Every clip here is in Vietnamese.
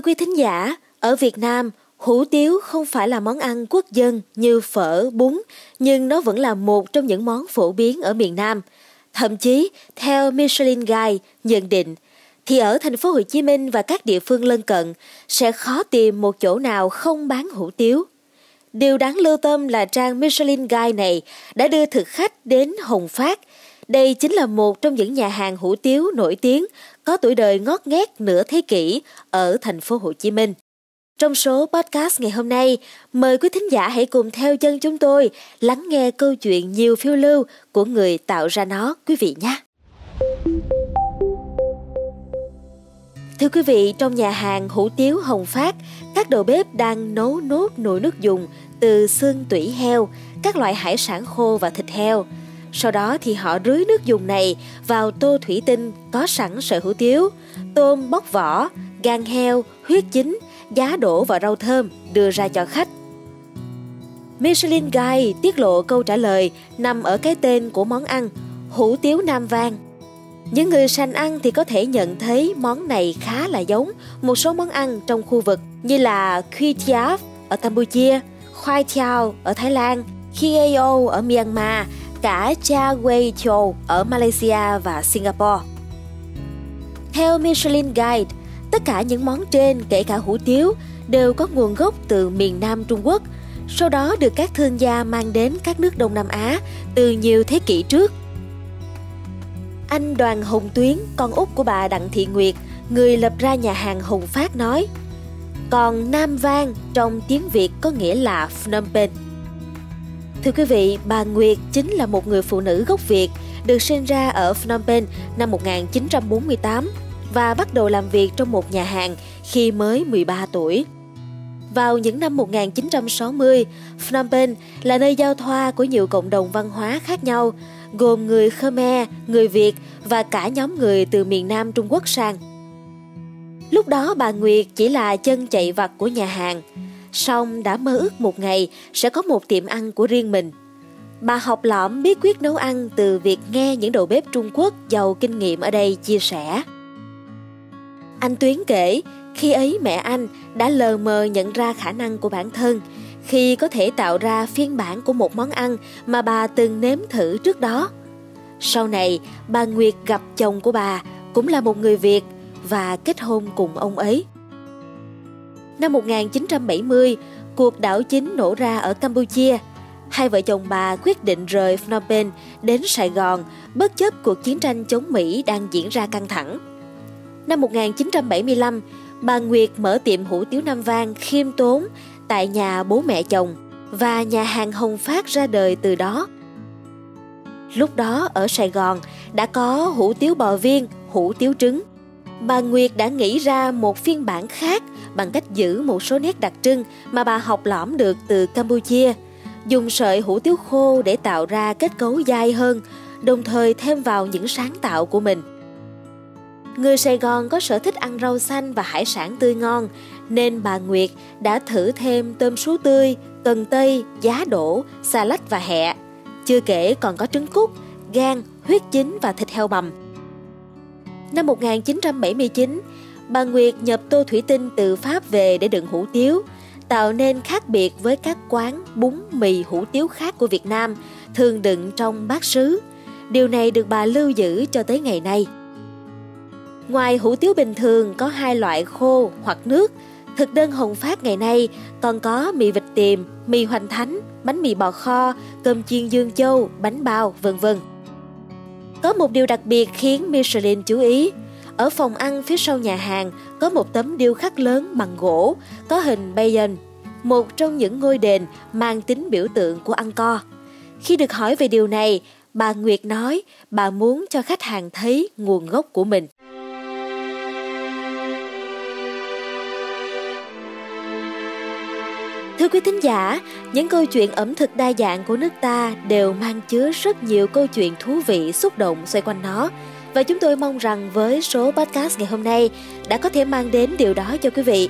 Thưa quý thính giả, ở Việt Nam, hủ tiếu không phải là món ăn quốc dân như phở, bún, nhưng nó vẫn là một trong những món phổ biến ở miền Nam. Thậm chí, theo Michelin Guide nhận định, thì ở thành phố Hồ Chí Minh và các địa phương lân cận sẽ khó tìm một chỗ nào không bán hủ tiếu. Điều đáng lưu tâm là trang Michelin Guide này đã đưa thực khách đến Hồng Phát. Đây chính là một trong những nhà hàng hủ tiếu nổi tiếng có tuổi đời ngót nghét nửa thế kỷ ở thành phố Hồ Chí Minh. Trong số podcast ngày hôm nay, mời quý thính giả hãy cùng theo chân chúng tôi lắng nghe câu chuyện nhiều phiêu lưu của người tạo ra nó quý vị nhé. Thưa quý vị, trong nhà hàng hủ tiếu Hồng Phát, các đầu bếp đang nấu nốt nồi nước dùng từ xương tủy heo, các loại hải sản khô và thịt heo. Sau đó thì họ rưới nước dùng này vào tô thủy tinh có sẵn sợi hủ tiếu, tôm bóc vỏ, gan heo, huyết chín, giá đổ và rau thơm đưa ra cho khách. Michelin Guide tiết lộ câu trả lời nằm ở cái tên của món ăn hủ tiếu Nam Vang. Những người sành ăn thì có thể nhận thấy món này khá là giống một số món ăn trong khu vực như là Quy Tiaf ở Campuchia, Khoai Thiao ở Thái Lan, Khieo ở Myanmar, cả Cha Wei Chou ở Malaysia và Singapore. Theo Michelin Guide, tất cả những món trên kể cả hủ tiếu đều có nguồn gốc từ miền Nam Trung Quốc, sau đó được các thương gia mang đến các nước Đông Nam Á từ nhiều thế kỷ trước. Anh Đoàn Hồng Tuyến, con út của bà Đặng Thị Nguyệt, người lập ra nhà hàng Hồng Phát nói Còn Nam Vang trong tiếng Việt có nghĩa là Phnom Penh. Thưa quý vị, bà Nguyệt chính là một người phụ nữ gốc Việt, được sinh ra ở Phnom Penh năm 1948 và bắt đầu làm việc trong một nhà hàng khi mới 13 tuổi. Vào những năm 1960, Phnom Penh là nơi giao thoa của nhiều cộng đồng văn hóa khác nhau, gồm người Khmer, người Việt và cả nhóm người từ miền Nam Trung Quốc sang. Lúc đó bà Nguyệt chỉ là chân chạy vặt của nhà hàng, song đã mơ ước một ngày sẽ có một tiệm ăn của riêng mình. Bà học lỏm bí quyết nấu ăn từ việc nghe những đầu bếp Trung Quốc giàu kinh nghiệm ở đây chia sẻ. Anh Tuyến kể, khi ấy mẹ anh đã lờ mờ nhận ra khả năng của bản thân khi có thể tạo ra phiên bản của một món ăn mà bà từng nếm thử trước đó. Sau này, bà Nguyệt gặp chồng của bà cũng là một người Việt và kết hôn cùng ông ấy. Năm 1970, cuộc đảo chính nổ ra ở Campuchia. Hai vợ chồng bà quyết định rời Phnom Penh đến Sài Gòn bất chấp cuộc chiến tranh chống Mỹ đang diễn ra căng thẳng. Năm 1975, bà Nguyệt mở tiệm hủ tiếu Nam Vang khiêm tốn tại nhà bố mẹ chồng và nhà hàng Hồng Phát ra đời từ đó. Lúc đó ở Sài Gòn đã có hủ tiếu bò viên, hủ tiếu trứng. Bà Nguyệt đã nghĩ ra một phiên bản khác bằng cách giữ một số nét đặc trưng mà bà học lõm được từ Campuchia, dùng sợi hủ tiếu khô để tạo ra kết cấu dai hơn, đồng thời thêm vào những sáng tạo của mình. Người Sài Gòn có sở thích ăn rau xanh và hải sản tươi ngon, nên bà Nguyệt đã thử thêm tôm sú tươi, cần tây, giá đỗ, xà lách và hẹ. Chưa kể còn có trứng cút, gan, huyết chín và thịt heo bằm. Năm 1979, bà Nguyệt nhập tô thủy tinh từ Pháp về để đựng hủ tiếu, tạo nên khác biệt với các quán bún mì hủ tiếu khác của Việt Nam thường đựng trong bát sứ. Điều này được bà lưu giữ cho tới ngày nay. Ngoài hủ tiếu bình thường có hai loại khô hoặc nước, thực đơn Hồng Phát ngày nay còn có mì vịt tiềm, mì hoành thánh, bánh mì bò kho, cơm chiên dương châu, bánh bao, vân vân. Có một điều đặc biệt khiến Michelin chú ý. Ở phòng ăn phía sau nhà hàng có một tấm điêu khắc lớn bằng gỗ có hình Bayon, một trong những ngôi đền mang tính biểu tượng của Angkor. Khi được hỏi về điều này, bà Nguyệt nói bà muốn cho khách hàng thấy nguồn gốc của mình. Thưa quý thính giả, những câu chuyện ẩm thực đa dạng của nước ta đều mang chứa rất nhiều câu chuyện thú vị, xúc động xoay quanh nó. Và chúng tôi mong rằng với số podcast ngày hôm nay đã có thể mang đến điều đó cho quý vị.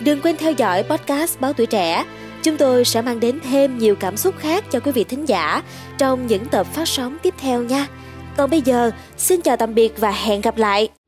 Đừng quên theo dõi podcast Báo Tuổi Trẻ. Chúng tôi sẽ mang đến thêm nhiều cảm xúc khác cho quý vị thính giả trong những tập phát sóng tiếp theo nha. Còn bây giờ, xin chào tạm biệt và hẹn gặp lại.